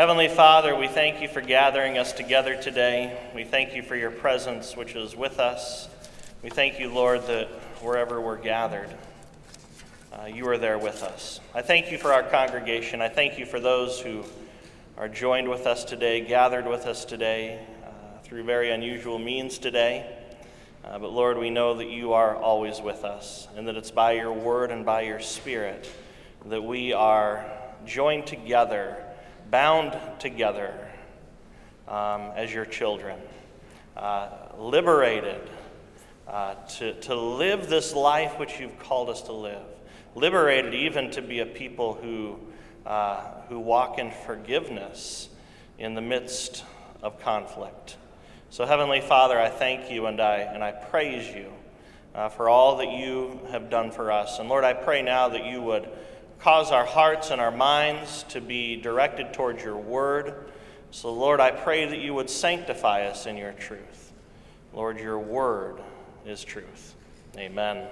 Heavenly Father, we thank you for gathering us together today. We thank you for your presence, which is with us. We thank you, Lord, that wherever we're gathered, uh, you are there with us. I thank you for our congregation. I thank you for those who are joined with us today, gathered with us today uh, through very unusual means today. Uh, but Lord, we know that you are always with us, and that it's by your word and by your spirit that we are joined together, bound together um, as your children, uh, liberated uh, to, to live this life which you've called us to live, liberated even to be a people who, uh, who walk in forgiveness in the midst of conflict. So, Heavenly Father, I thank you and I, and I praise you uh, for all that you have done for us. And Lord, I pray now that you would cause our hearts and our minds to be directed towards your word. So, Lord, I pray that you would sanctify us in your truth. Lord, your word is truth. Amen.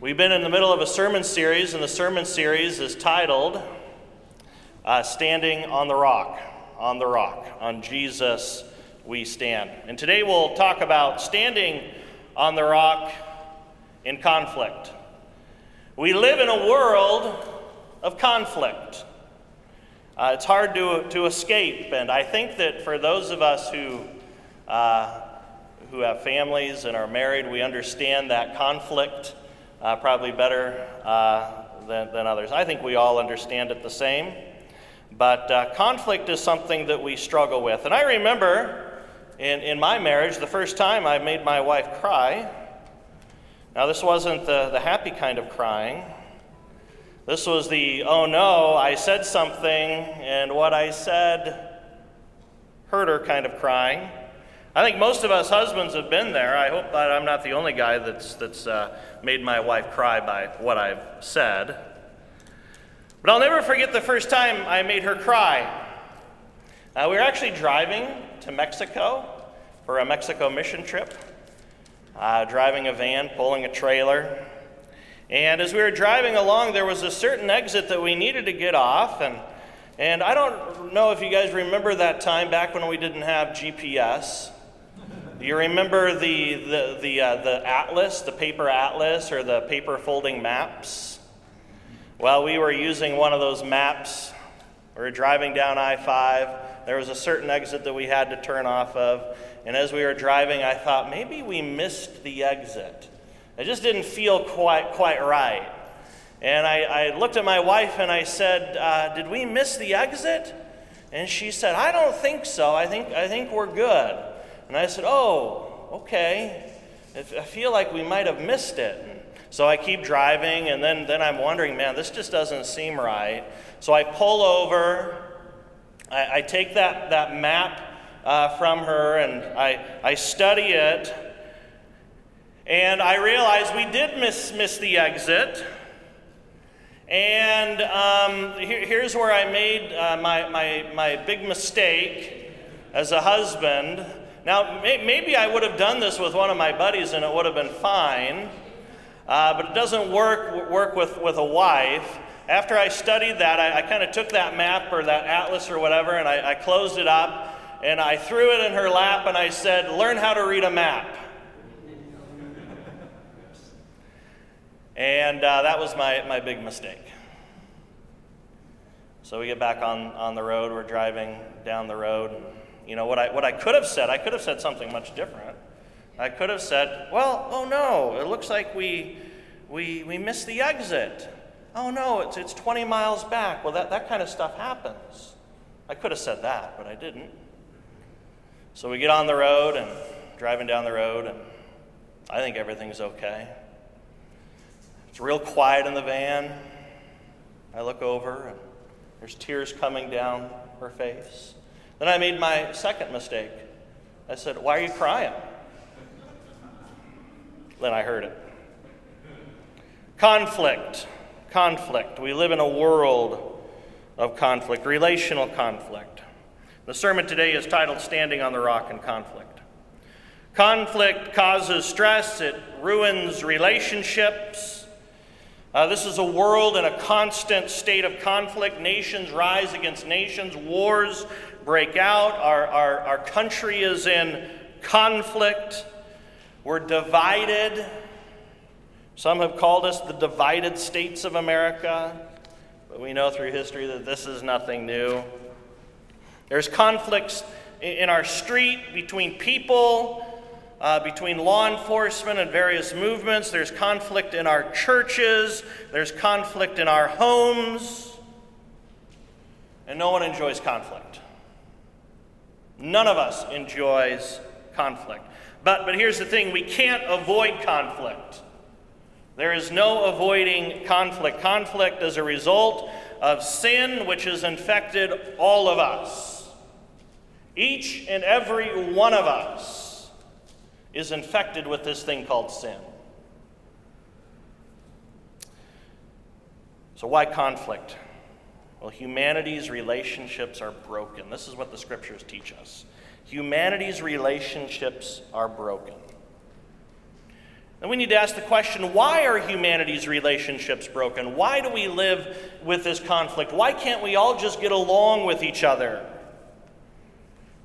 We've been in the middle of a sermon series, and the sermon series is titled uh, Standing on the Rock, on the Rock, on Jesus we stand. And today we'll talk about standing on the rock in conflict. We live in a world of conflict. Uh, it's hard to, to escape, and I think that for those of us who, uh, who have families and are married, we understand that conflict uh, probably better uh, than, than others. I think we all understand it the same, but uh, conflict is something that we struggle with. And I remember in, in my marriage, the first time I made my wife cry, now this wasn't the, the happy kind of crying. This was the, oh no, I said something, and what I said hurt her kind of crying. I think most of us husbands have been there. I hope that I'm not the only guy that's, that's uh, made my wife cry by what I've said. But I'll never forget the first time I made her cry. Uh, we were actually driving to Mexico for a Mexico mission trip, uh, driving a van, pulling a trailer. And as we were driving along, there was a certain exit that we needed to get off. And, and I don't know if you guys remember that time back when we didn't have GPS. You remember the, the, the, uh, the atlas, the paper atlas, or the paper folding maps? Well, we were using one of those maps. We were driving down I 5 there was a certain exit that we had to turn off of. And as we were driving, I thought maybe we missed the exit. It just didn't feel quite, quite right. And I, I looked at my wife and I said, uh, Did we miss the exit? And she said, I don't think so. I think, I think we're good. And I said, Oh, okay. I feel like we might have missed it. So I keep driving, and then, then I'm wondering, man, this just doesn't seem right. So I pull over, I, I take that, that map uh, from her and I, I study it, and I realize we did miss, miss the exit. And um, here, here's where I made uh, my, my, my big mistake as a husband. Now, may, maybe I would have done this with one of my buddies and it would have been fine, uh, but it doesn't work, work with, with a wife after I studied that, I, I kind of took that map or that atlas or whatever and I, I closed it up and I threw it in her lap and I said, Learn how to read a map. And uh, that was my, my big mistake. So we get back on, on the road, we're driving down the road. And, you know, what I, what I could have said, I could have said something much different. I could have said, Well, oh no, it looks like we, we, we missed the exit. Oh no, it's, it's 20 miles back. Well, that, that kind of stuff happens. I could have said that, but I didn't. So we get on the road and driving down the road, and I think everything's okay. It's real quiet in the van. I look over, and there's tears coming down her face. Then I made my second mistake. I said, Why are you crying? Then I heard it. Conflict conflict. We live in a world of conflict, relational conflict. The sermon today is titled Standing on the Rock in Conflict. Conflict causes stress, it ruins relationships, Uh, this is a world in a constant state of conflict. Nations rise against nations, wars break out. Our, our, our country is in conflict. We're divided. Some have called us the divided states of America, but we know through history that this is nothing new. There's conflicts in our street between people uh, between law enforcement and various movements. There's conflict in our churches. There's conflict in our homes. And no one enjoys conflict. None of us enjoys conflict. But, but here's the thing we can't avoid conflict. There is no avoiding conflict. Conflict is a result of sin which has infected all of us. Each and every one of us is infected with this thing called sin. So, why conflict? Well, humanity's relationships are broken. This is what the scriptures teach us. Humanity's relationships are broken. And we need to ask the question why are humanity's relationships broken? Why do we live with this conflict? Why can't we all just get along with each other?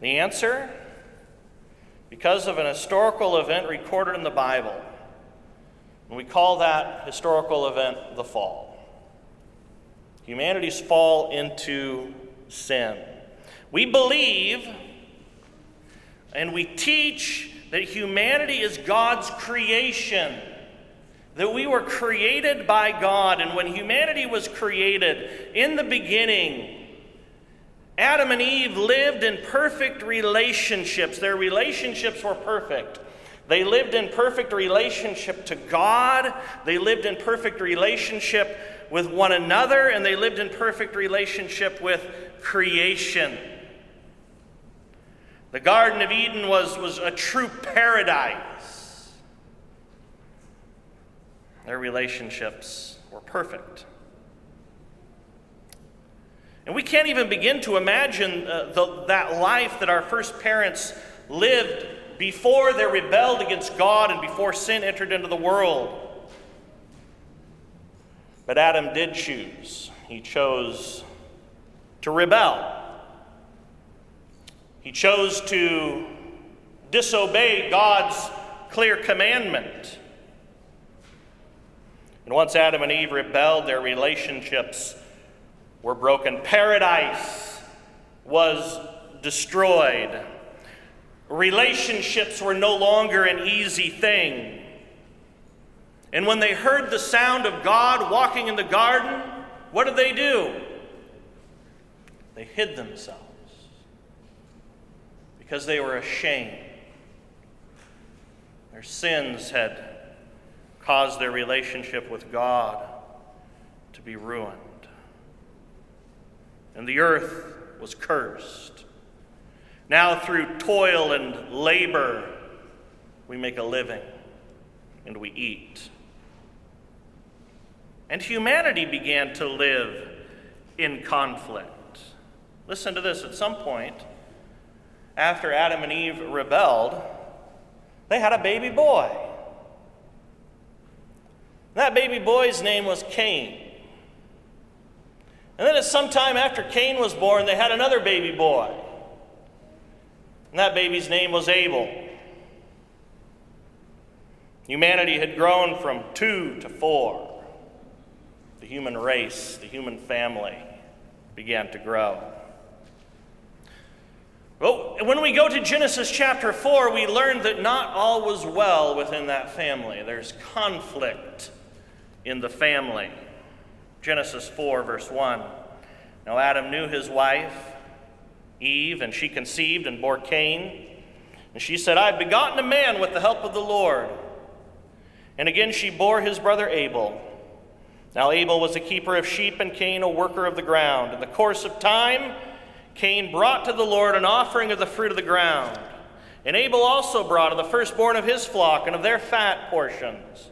The answer because of an historical event recorded in the Bible. And we call that historical event the fall. Humanity's fall into sin. We believe and we teach that humanity is God's creation, that we were created by God. And when humanity was created in the beginning, Adam and Eve lived in perfect relationships. Their relationships were perfect. They lived in perfect relationship to God, they lived in perfect relationship with one another, and they lived in perfect relationship with creation. The Garden of Eden was, was a true paradise. Their relationships were perfect. And we can't even begin to imagine uh, the, that life that our first parents lived before they rebelled against God and before sin entered into the world. But Adam did choose. He chose to rebel. He chose to disobey God's clear commandment. And once Adam and Eve rebelled, their relationships were broken. Paradise was destroyed. Relationships were no longer an easy thing. And when they heard the sound of God walking in the garden, what did they do? They hid themselves because they were ashamed. Their sins had caused their relationship with God to be ruined and the earth was cursed. Now, through toil and labor, we make a living and we eat. And humanity began to live in conflict. Listen to this at some point, after Adam and Eve rebelled, they had a baby boy. That baby boy's name was Cain. And then at some time after Cain was born, they had another baby boy. And that baby's name was Abel. Humanity had grown from two to four. The human race, the human family began to grow. Well, when we go to Genesis chapter 4, we learn that not all was well within that family. There's conflict in the family. Genesis 4, verse 1. Now Adam knew his wife, Eve, and she conceived and bore Cain. And she said, I have begotten a man with the help of the Lord. And again she bore his brother Abel. Now Abel was a keeper of sheep, and Cain a worker of the ground. In the course of time, Cain brought to the Lord an offering of the fruit of the ground. And Abel also brought of the firstborn of his flock and of their fat portions.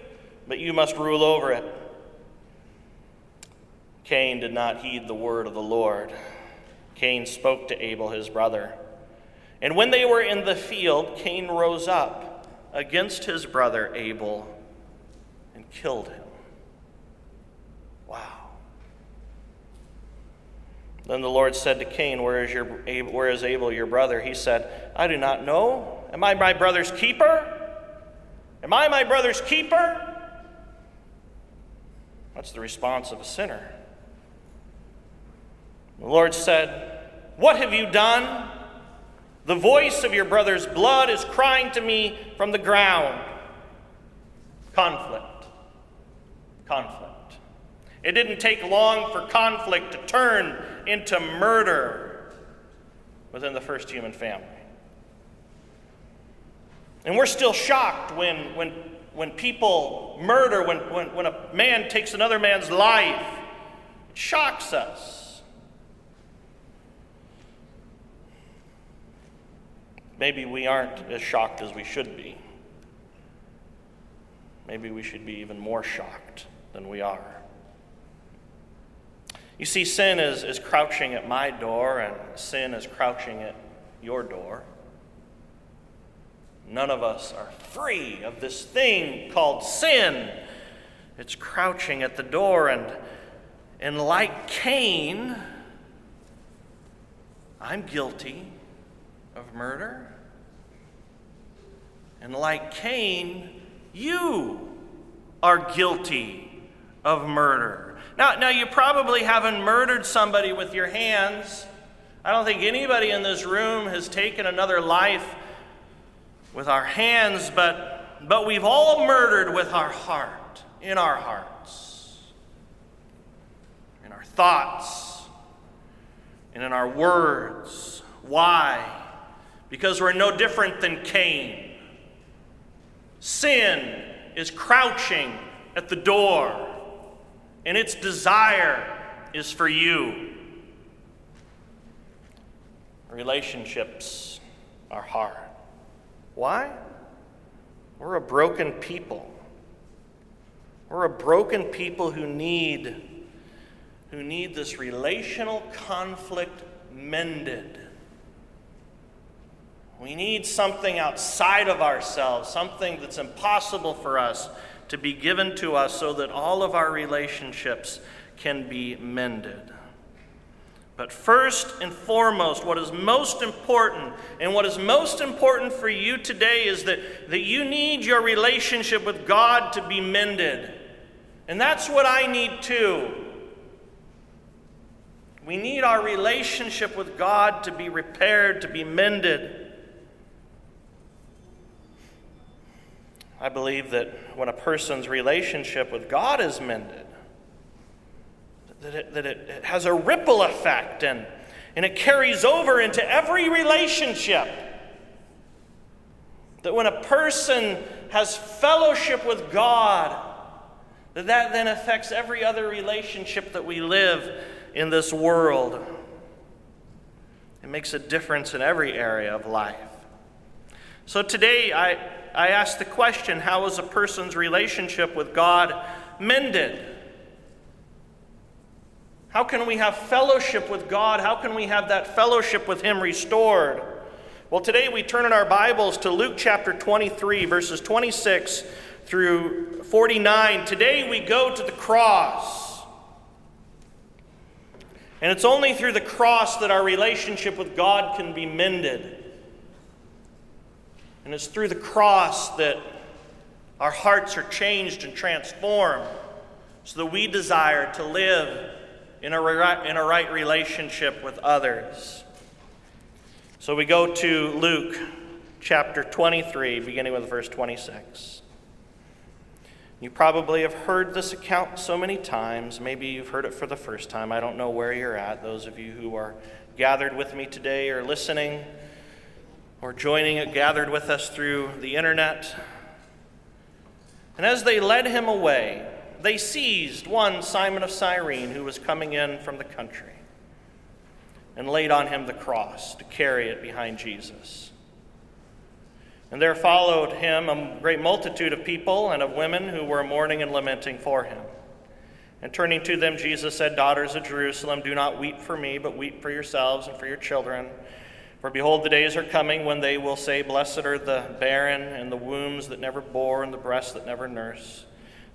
but you must rule over it. Cain did not heed the word of the Lord. Cain spoke to Abel, his brother. And when they were in the field, Cain rose up against his brother Abel and killed him. Wow. Then the Lord said to Cain, Where is, your, where is Abel, your brother? He said, I do not know. Am I my brother's keeper? Am I my brother's keeper? That's the response of a sinner. The Lord said, What have you done? The voice of your brother's blood is crying to me from the ground. Conflict. Conflict. It didn't take long for conflict to turn into murder within the first human family. And we're still shocked when, when, when people murder, when, when, when a man takes another man's life. It shocks us. Maybe we aren't as shocked as we should be. Maybe we should be even more shocked than we are. You see, sin is, is crouching at my door, and sin is crouching at your door. None of us are free of this thing called sin. It's crouching at the door, and, and like Cain, I'm guilty of murder. And like Cain, you are guilty of murder. Now, now, you probably haven't murdered somebody with your hands. I don't think anybody in this room has taken another life with our hands, but, but we've all murdered with our heart, in our hearts, in our thoughts, and in our words. Why? Because we're no different than Cain. Sin is crouching at the door and its desire is for you. Relationships are hard. Why? We're a broken people. We're a broken people who need who need this relational conflict mended. We need something outside of ourselves, something that's impossible for us to be given to us so that all of our relationships can be mended. But first and foremost, what is most important, and what is most important for you today, is that, that you need your relationship with God to be mended. And that's what I need too. We need our relationship with God to be repaired, to be mended. I believe that when a person's relationship with God is mended, that it, that it has a ripple effect and, and it carries over into every relationship. That when a person has fellowship with God, that that then affects every other relationship that we live in this world. It makes a difference in every area of life. So today, I, I ask the question how is a person's relationship with God mended? How can we have fellowship with God? How can we have that fellowship with Him restored? Well, today we turn in our Bibles to Luke chapter 23, verses 26 through 49. Today we go to the cross. And it's only through the cross that our relationship with God can be mended. And it's through the cross that our hearts are changed and transformed so that we desire to live in a, right, in a right relationship with others. So we go to Luke chapter 23, beginning with verse 26. You probably have heard this account so many times. Maybe you've heard it for the first time. I don't know where you're at. Those of you who are gathered with me today or listening, or joining gathered with us through the internet. And as they led him away, they seized one Simon of Cyrene who was coming in from the country and laid on him the cross to carry it behind Jesus. And there followed him a great multitude of people and of women who were mourning and lamenting for him. And turning to them, Jesus said, Daughters of Jerusalem, do not weep for me, but weep for yourselves and for your children. For behold, the days are coming when they will say, Blessed are the barren, and the wombs that never bore, and the breasts that never nurse.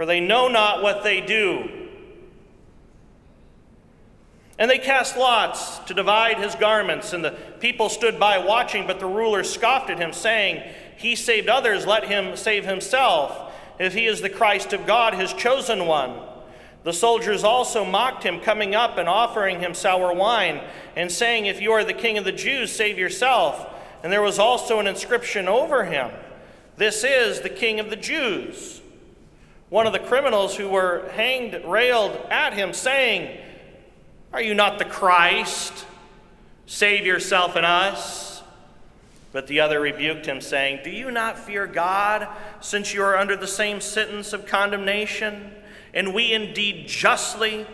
for they know not what they do. And they cast lots to divide his garments, and the people stood by watching, but the ruler scoffed at him, saying, He saved others, let him save himself, if he is the Christ of God, his chosen one. The soldiers also mocked him, coming up and offering him sour wine, and saying, If you are the king of the Jews, save yourself. And there was also an inscription over him This is the king of the Jews. One of the criminals who were hanged railed at him, saying, are you not the Christ? Save yourself and us. But the other rebuked him, saying, Do you not fear God, since you are under the same sentence of condemnation? And we indeed justly,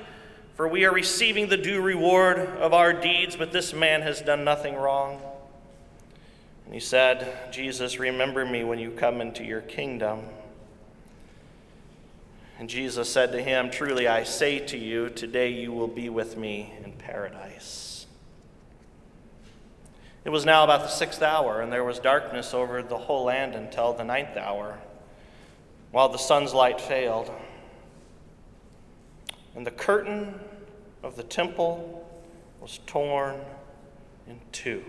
for we are receiving the due reward of our deeds, but this man has done nothing wrong. And he said, Jesus, remember me when you come into your kingdom. And Jesus said to him, Truly I say to you, today you will be with me in paradise. It was now about the sixth hour, and there was darkness over the whole land until the ninth hour, while the sun's light failed. And the curtain of the temple was torn in two.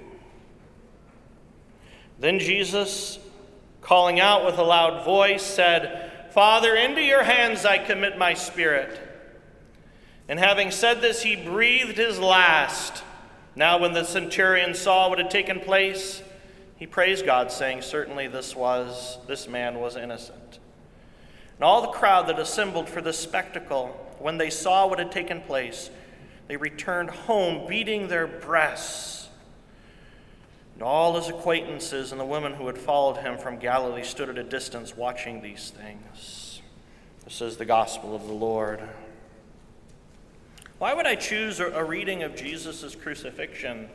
Then Jesus, calling out with a loud voice, said, Father, into your hands I commit my spirit. And having said this, he breathed his last. Now, when the centurion saw what had taken place, he praised God, saying, Certainly this was, this man was innocent. And all the crowd that assembled for this spectacle, when they saw what had taken place, they returned home, beating their breasts. And all his acquaintances and the women who had followed him from Galilee stood at a distance watching these things. This is the gospel of the Lord. Why would I choose a reading of Jesus' crucifixion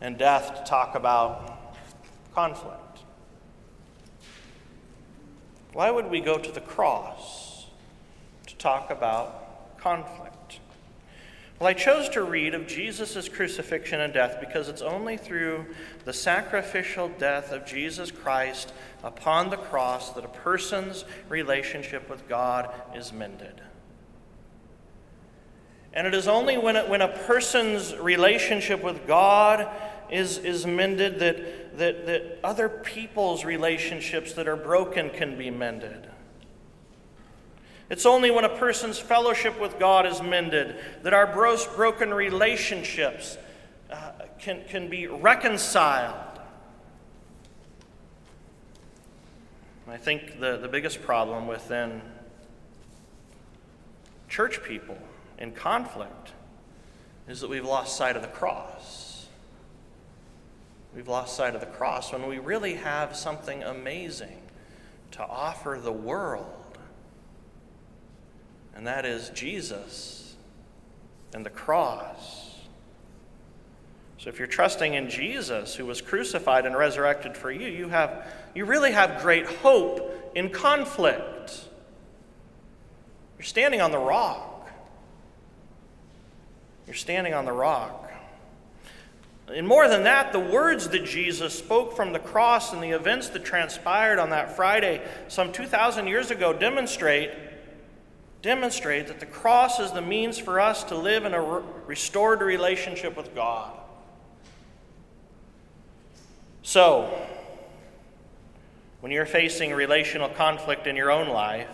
and death to talk about conflict? Why would we go to the cross to talk about conflict? Well, I chose to read of Jesus' crucifixion and death because it's only through the sacrificial death of Jesus Christ upon the cross that a person's relationship with God is mended. And it is only when, it, when a person's relationship with God is, is mended that, that, that other people's relationships that are broken can be mended. It's only when a person's fellowship with God is mended that our broken relationships uh, can, can be reconciled. I think the, the biggest problem within church people in conflict is that we've lost sight of the cross. We've lost sight of the cross when we really have something amazing to offer the world and that is Jesus and the cross. So if you're trusting in Jesus who was crucified and resurrected for you, you have you really have great hope in conflict. You're standing on the rock. You're standing on the rock. And more than that, the words that Jesus spoke from the cross and the events that transpired on that Friday some 2,000 years ago demonstrate demonstrate that the cross is the means for us to live in a re- restored relationship with God. So, when you're facing relational conflict in your own life,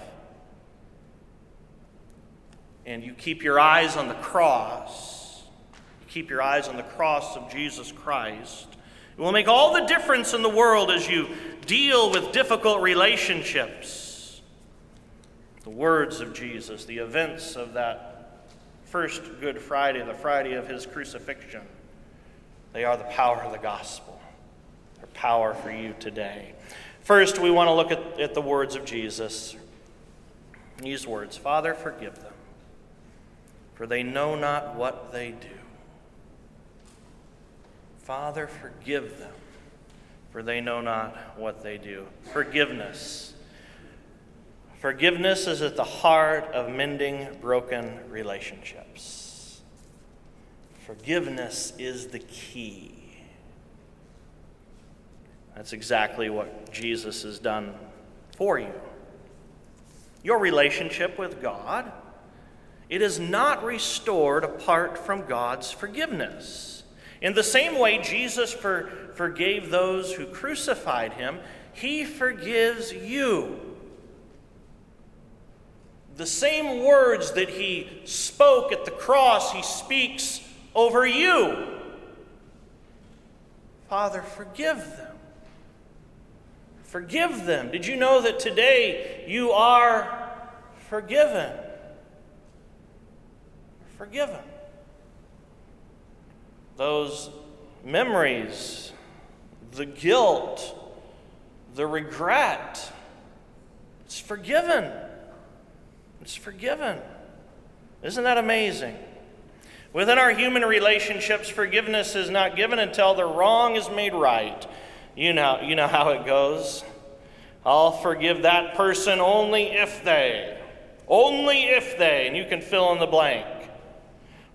and you keep your eyes on the cross, you keep your eyes on the cross of Jesus Christ, it will make all the difference in the world as you deal with difficult relationships. The words of Jesus, the events of that first Good Friday, the Friday of his crucifixion, they are the power of the gospel. They're power for you today. First, we want to look at, at the words of Jesus. These words Father, forgive them, for they know not what they do. Father, forgive them, for they know not what they do. Forgiveness. Forgiveness is at the heart of mending broken relationships. Forgiveness is the key. That's exactly what Jesus has done for you. Your relationship with God, it is not restored apart from God's forgiveness. In the same way Jesus for, forgave those who crucified him, he forgives you. The same words that he spoke at the cross, he speaks over you. Father, forgive them. Forgive them. Did you know that today you are forgiven? Forgiven those memories, the guilt, the regret. It's forgiven. It's forgiven. Isn't that amazing? Within our human relationships, forgiveness is not given until the wrong is made right. You know, you know how it goes. I'll forgive that person only if they. Only if they. And you can fill in the blank.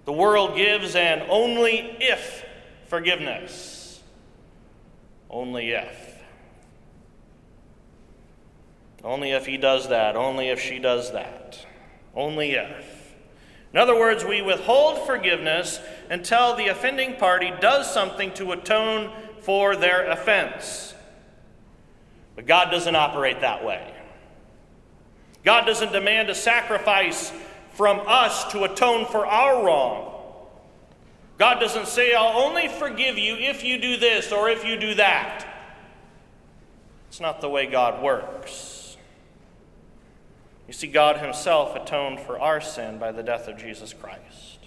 The world gives an only if forgiveness. Only if. Only if he does that. Only if she does that. Only if. In other words, we withhold forgiveness until the offending party does something to atone for their offense. But God doesn't operate that way. God doesn't demand a sacrifice from us to atone for our wrong. God doesn't say, I'll only forgive you if you do this or if you do that. It's not the way God works. You see, God Himself atoned for our sin by the death of Jesus Christ.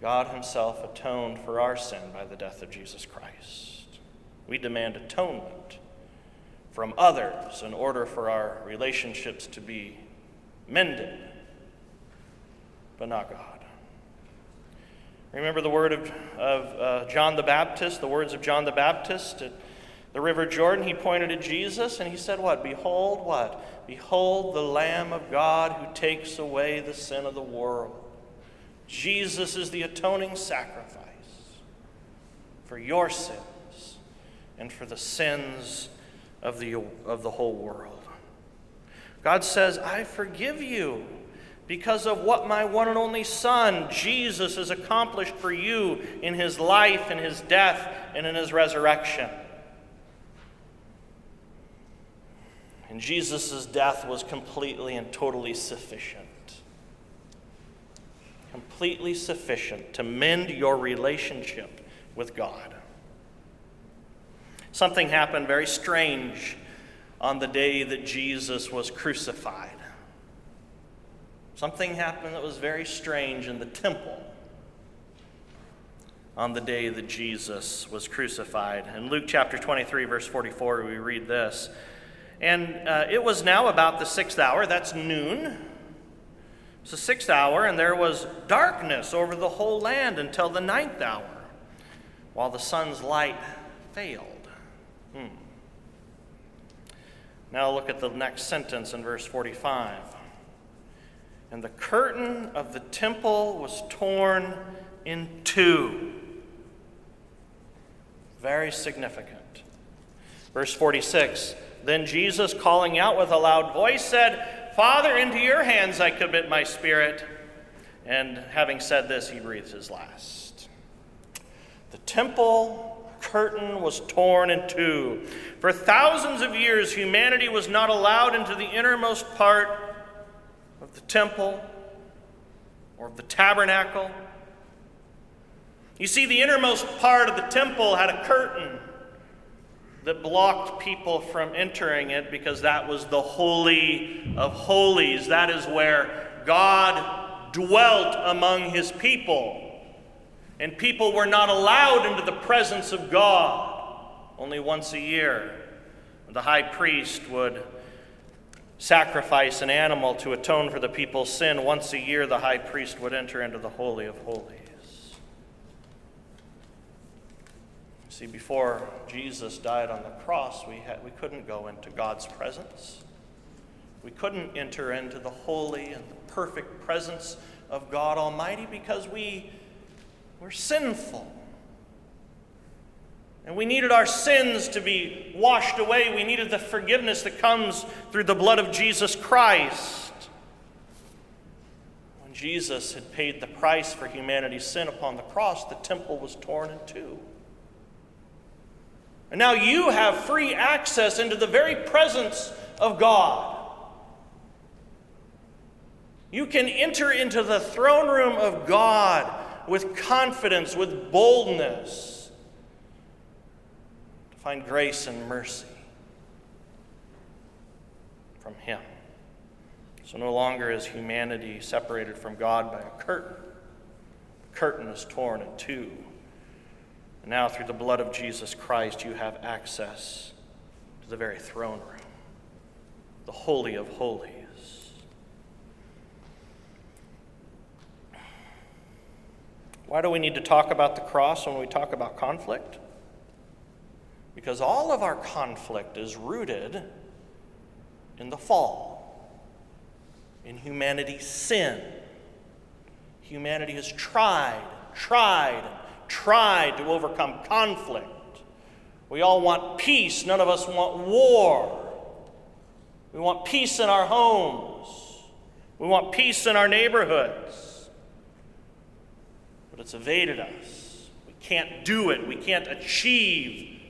God Himself atoned for our sin by the death of Jesus Christ. We demand atonement from others in order for our relationships to be mended, but not God. Remember the word of, of uh, John the Baptist, the words of John the Baptist at the River Jordan. He pointed to Jesus and he said, What? Behold, what? Behold the Lamb of God who takes away the sin of the world. Jesus is the atoning sacrifice for your sins and for the sins of the, of the whole world. God says, I forgive you because of what my one and only Son, Jesus, has accomplished for you in his life, in his death, and in his resurrection. And Jesus' death was completely and totally sufficient. Completely sufficient to mend your relationship with God. Something happened very strange on the day that Jesus was crucified. Something happened that was very strange in the temple on the day that Jesus was crucified. In Luke chapter 23, verse 44, we read this. And uh, it was now about the sixth hour, that's noon. It's the sixth hour, and there was darkness over the whole land until the ninth hour, while the sun's light failed. Hmm. Now look at the next sentence in verse 45. And the curtain of the temple was torn in two. Very significant. Verse 46 Then Jesus, calling out with a loud voice, said, Father, into your hands I commit my spirit. And having said this, he breathed his last. The temple curtain was torn in two. For thousands of years, humanity was not allowed into the innermost part of the temple or of the tabernacle. You see, the innermost part of the temple had a curtain that blocked people from entering it because that was the Holy of Holies. That is where God dwelt among his people. And people were not allowed into the presence of God only once a year. The high priest would sacrifice an animal to atone for the people's sin. Once a year, the high priest would enter into the Holy of Holies. See, before Jesus died on the cross, we, had, we couldn't go into God's presence. We couldn't enter into the holy and the perfect presence of God Almighty because we were sinful. And we needed our sins to be washed away. We needed the forgiveness that comes through the blood of Jesus Christ. When Jesus had paid the price for humanity's sin upon the cross, the temple was torn in two. And now you have free access into the very presence of God. You can enter into the throne room of God with confidence, with boldness to find grace and mercy from Him. So no longer is humanity separated from God by a curtain. The curtain is torn in two. And now, through the blood of Jesus Christ, you have access to the very throne room, the Holy of Holies. Why do we need to talk about the cross when we talk about conflict? Because all of our conflict is rooted in the fall, in humanity's sin. Humanity has tried, tried, tried to overcome conflict. We all want peace, none of us want war. We want peace in our homes, we want peace in our neighborhoods. But it's evaded us. We can't do it, we can't achieve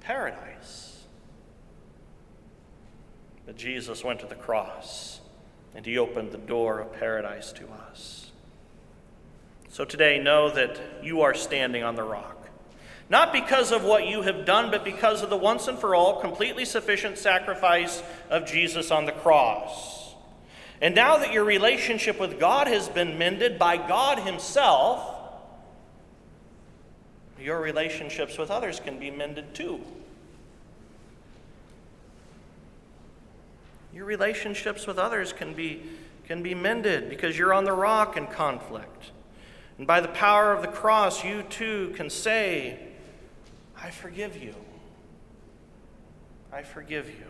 paradise. But Jesus went to the cross and he opened the door of paradise to us. So today, know that you are standing on the rock. Not because of what you have done, but because of the once and for all completely sufficient sacrifice of Jesus on the cross. And now that your relationship with God has been mended by God Himself, your relationships with others can be mended too. Your relationships with others can be, can be mended because you're on the rock in conflict. And by the power of the cross, you too can say, I forgive you. I forgive you.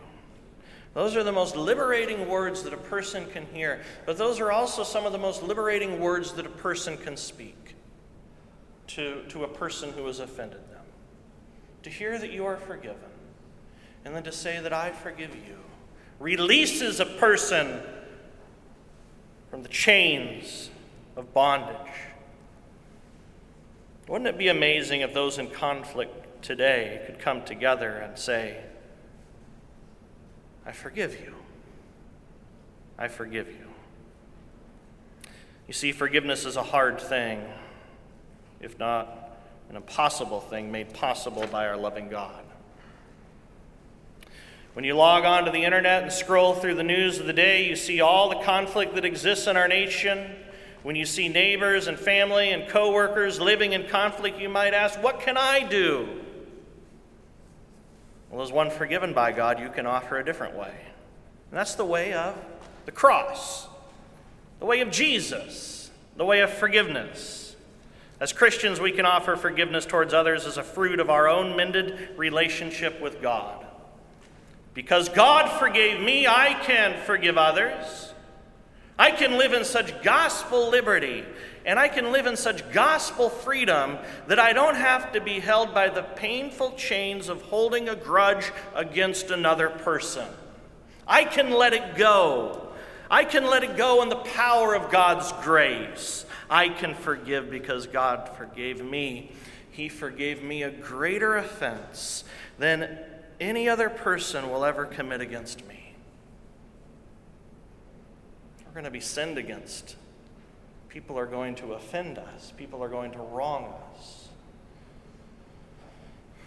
Those are the most liberating words that a person can hear, but those are also some of the most liberating words that a person can speak to, to a person who has offended them. To hear that you are forgiven, and then to say that I forgive you releases a person from the chains of bondage. Wouldn't it be amazing if those in conflict today could come together and say, I forgive you. I forgive you. You see, forgiveness is a hard thing, if not an impossible thing made possible by our loving God. When you log on to the internet and scroll through the news of the day, you see all the conflict that exists in our nation. When you see neighbors and family and coworkers living in conflict, you might ask, What can I do? Well, as one forgiven by God, you can offer a different way. And that's the way of the cross, the way of Jesus, the way of forgiveness. As Christians, we can offer forgiveness towards others as a fruit of our own mended relationship with God. Because God forgave me, I can forgive others. I can live in such gospel liberty and I can live in such gospel freedom that I don't have to be held by the painful chains of holding a grudge against another person. I can let it go. I can let it go in the power of God's grace. I can forgive because God forgave me. he forgave me a greater offense than any other person will ever commit against me. We're going to be sinned against. People are going to offend us, people are going to wrong us.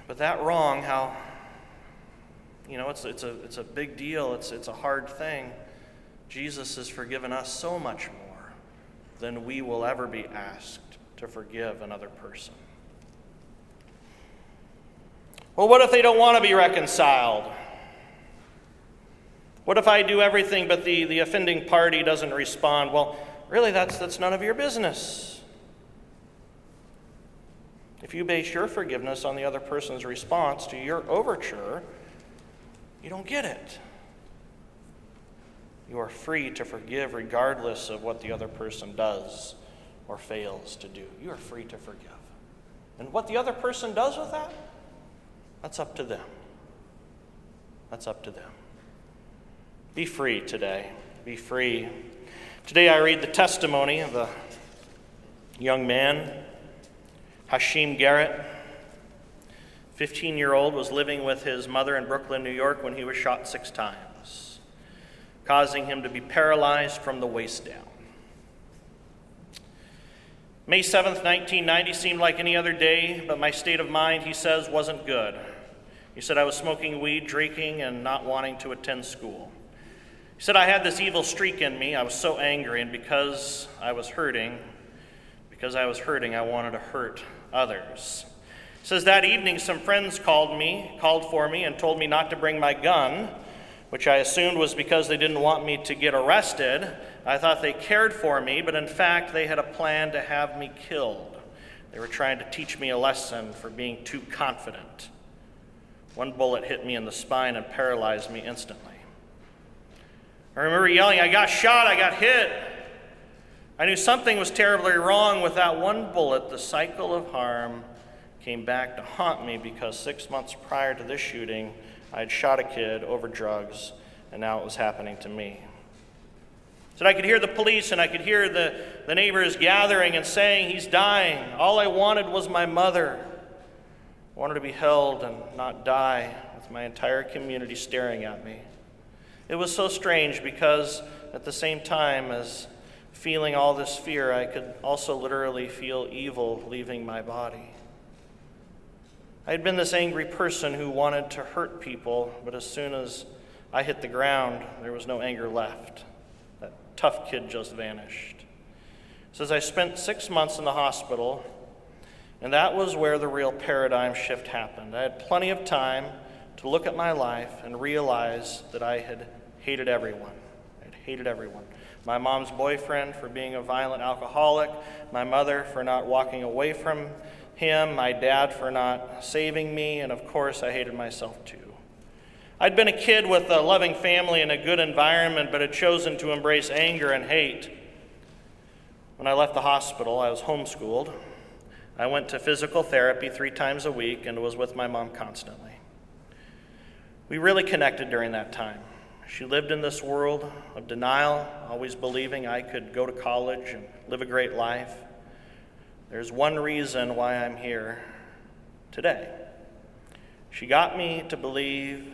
But that wrong, how, you know, it's, it's, a, it's a big deal, it's, it's a hard thing. Jesus has forgiven us so much more than we will ever be asked to forgive another person. Well, what if they don't want to be reconciled? What if I do everything but the, the offending party doesn't respond? Well, really, that's, that's none of your business. If you base your forgiveness on the other person's response to your overture, you don't get it. You are free to forgive regardless of what the other person does or fails to do. You are free to forgive. And what the other person does with that, that's up to them. That's up to them. Be free today. Be free. Today I read the testimony of a young man, Hashim Garrett. 15 year old was living with his mother in Brooklyn, New York when he was shot six times, causing him to be paralyzed from the waist down. May 7th, 1990 seemed like any other day, but my state of mind, he says, wasn't good. He said I was smoking weed, drinking, and not wanting to attend school. He said I had this evil streak in me. I was so angry, and because I was hurting, because I was hurting, I wanted to hurt others. He says that evening some friends called me, called for me, and told me not to bring my gun, which I assumed was because they didn't want me to get arrested. I thought they cared for me, but in fact, they had a plan to have me killed. They were trying to teach me a lesson for being too confident. One bullet hit me in the spine and paralyzed me instantly. I remember yelling, I got shot, I got hit. I knew something was terribly wrong with that one bullet. The cycle of harm came back to haunt me because six months prior to this shooting, I had shot a kid over drugs, and now it was happening to me. So I could hear the police and I could hear the, the neighbors gathering and saying, He's dying. All I wanted was my mother. I wanted to be held and not die with my entire community staring at me. It was so strange because at the same time as feeling all this fear, I could also literally feel evil leaving my body. I had been this angry person who wanted to hurt people, but as soon as I hit the ground, there was no anger left That tough kid just vanished. So, as I spent six months in the hospital, and that was where the real paradigm shift happened. I had plenty of time to look at my life and realize that I had hated everyone. I hated everyone. My mom's boyfriend for being a violent alcoholic, my mother for not walking away from him, my dad for not saving me, and of course, I hated myself too. I'd been a kid with a loving family and a good environment, but had chosen to embrace anger and hate. When I left the hospital, I was homeschooled. I went to physical therapy three times a week and was with my mom constantly. We really connected during that time. She lived in this world of denial, always believing I could go to college and live a great life. There's one reason why I'm here today. She got me to believe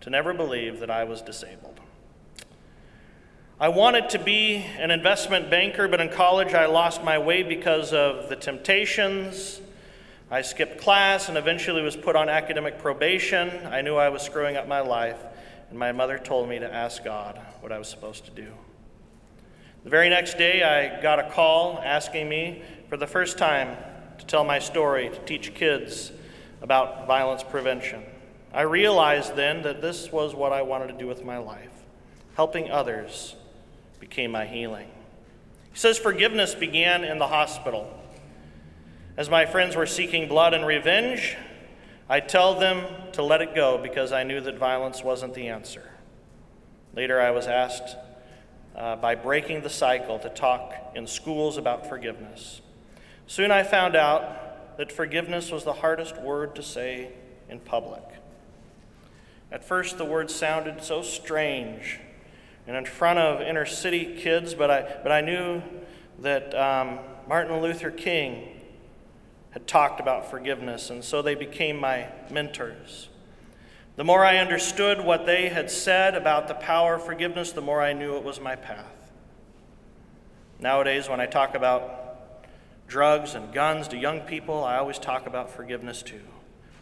to never believe that I was disabled. I wanted to be an investment banker, but in college I lost my way because of the temptations. I skipped class and eventually was put on academic probation. I knew I was screwing up my life, and my mother told me to ask God what I was supposed to do. The very next day, I got a call asking me for the first time to tell my story, to teach kids about violence prevention. I realized then that this was what I wanted to do with my life. Helping others became my healing. He says forgiveness began in the hospital. As my friends were seeking blood and revenge, I tell them to let it go because I knew that violence wasn't the answer. Later, I was asked uh, by breaking the cycle to talk in schools about forgiveness. Soon I found out that forgiveness was the hardest word to say in public. At first, the words sounded so strange and in front of inner city kids, but I, but I knew that um, Martin Luther King had talked about forgiveness, and so they became my mentors. The more I understood what they had said about the power of forgiveness, the more I knew it was my path. Nowadays, when I talk about drugs and guns to young people, I always talk about forgiveness too.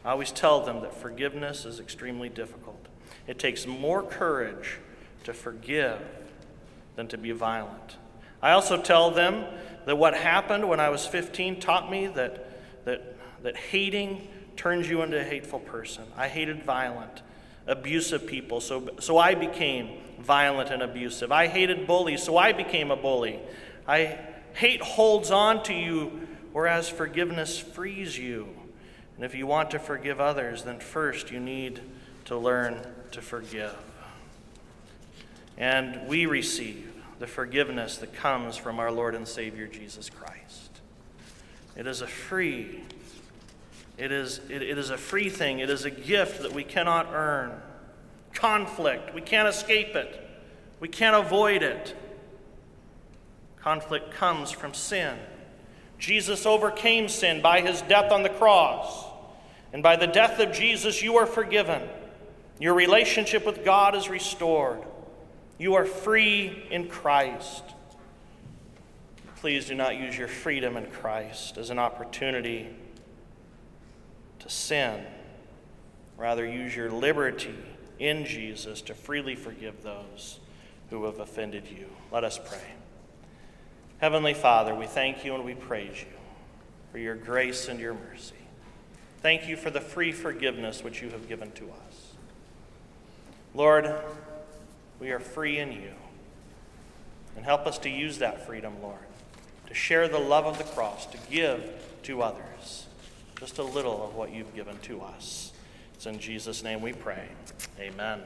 I always tell them that forgiveness is extremely difficult. It takes more courage to forgive than to be violent. I also tell them that what happened when I was 15 taught me that, that, that hating turns you into a hateful person. I hated violent, abusive people, so, so I became violent and abusive. I hated bullies, so I became a bully. I hate holds on to you, whereas forgiveness frees you. And if you want to forgive others, then first you need to learn to forgive. And we receive the forgiveness that comes from our Lord and Savior Jesus Christ. It is a free it is, it, it is a free thing. It is a gift that we cannot earn. Conflict, we can't escape it. We can't avoid it. Conflict comes from sin. Jesus overcame sin by his death on the cross. And by the death of Jesus, you are forgiven. Your relationship with God is restored. You are free in Christ. Please do not use your freedom in Christ as an opportunity to sin. Rather, use your liberty in Jesus to freely forgive those who have offended you. Let us pray. Heavenly Father, we thank you and we praise you for your grace and your mercy. Thank you for the free forgiveness which you have given to us. Lord, we are free in you. And help us to use that freedom, Lord, to share the love of the cross, to give to others just a little of what you've given to us. It's in Jesus' name we pray. Amen.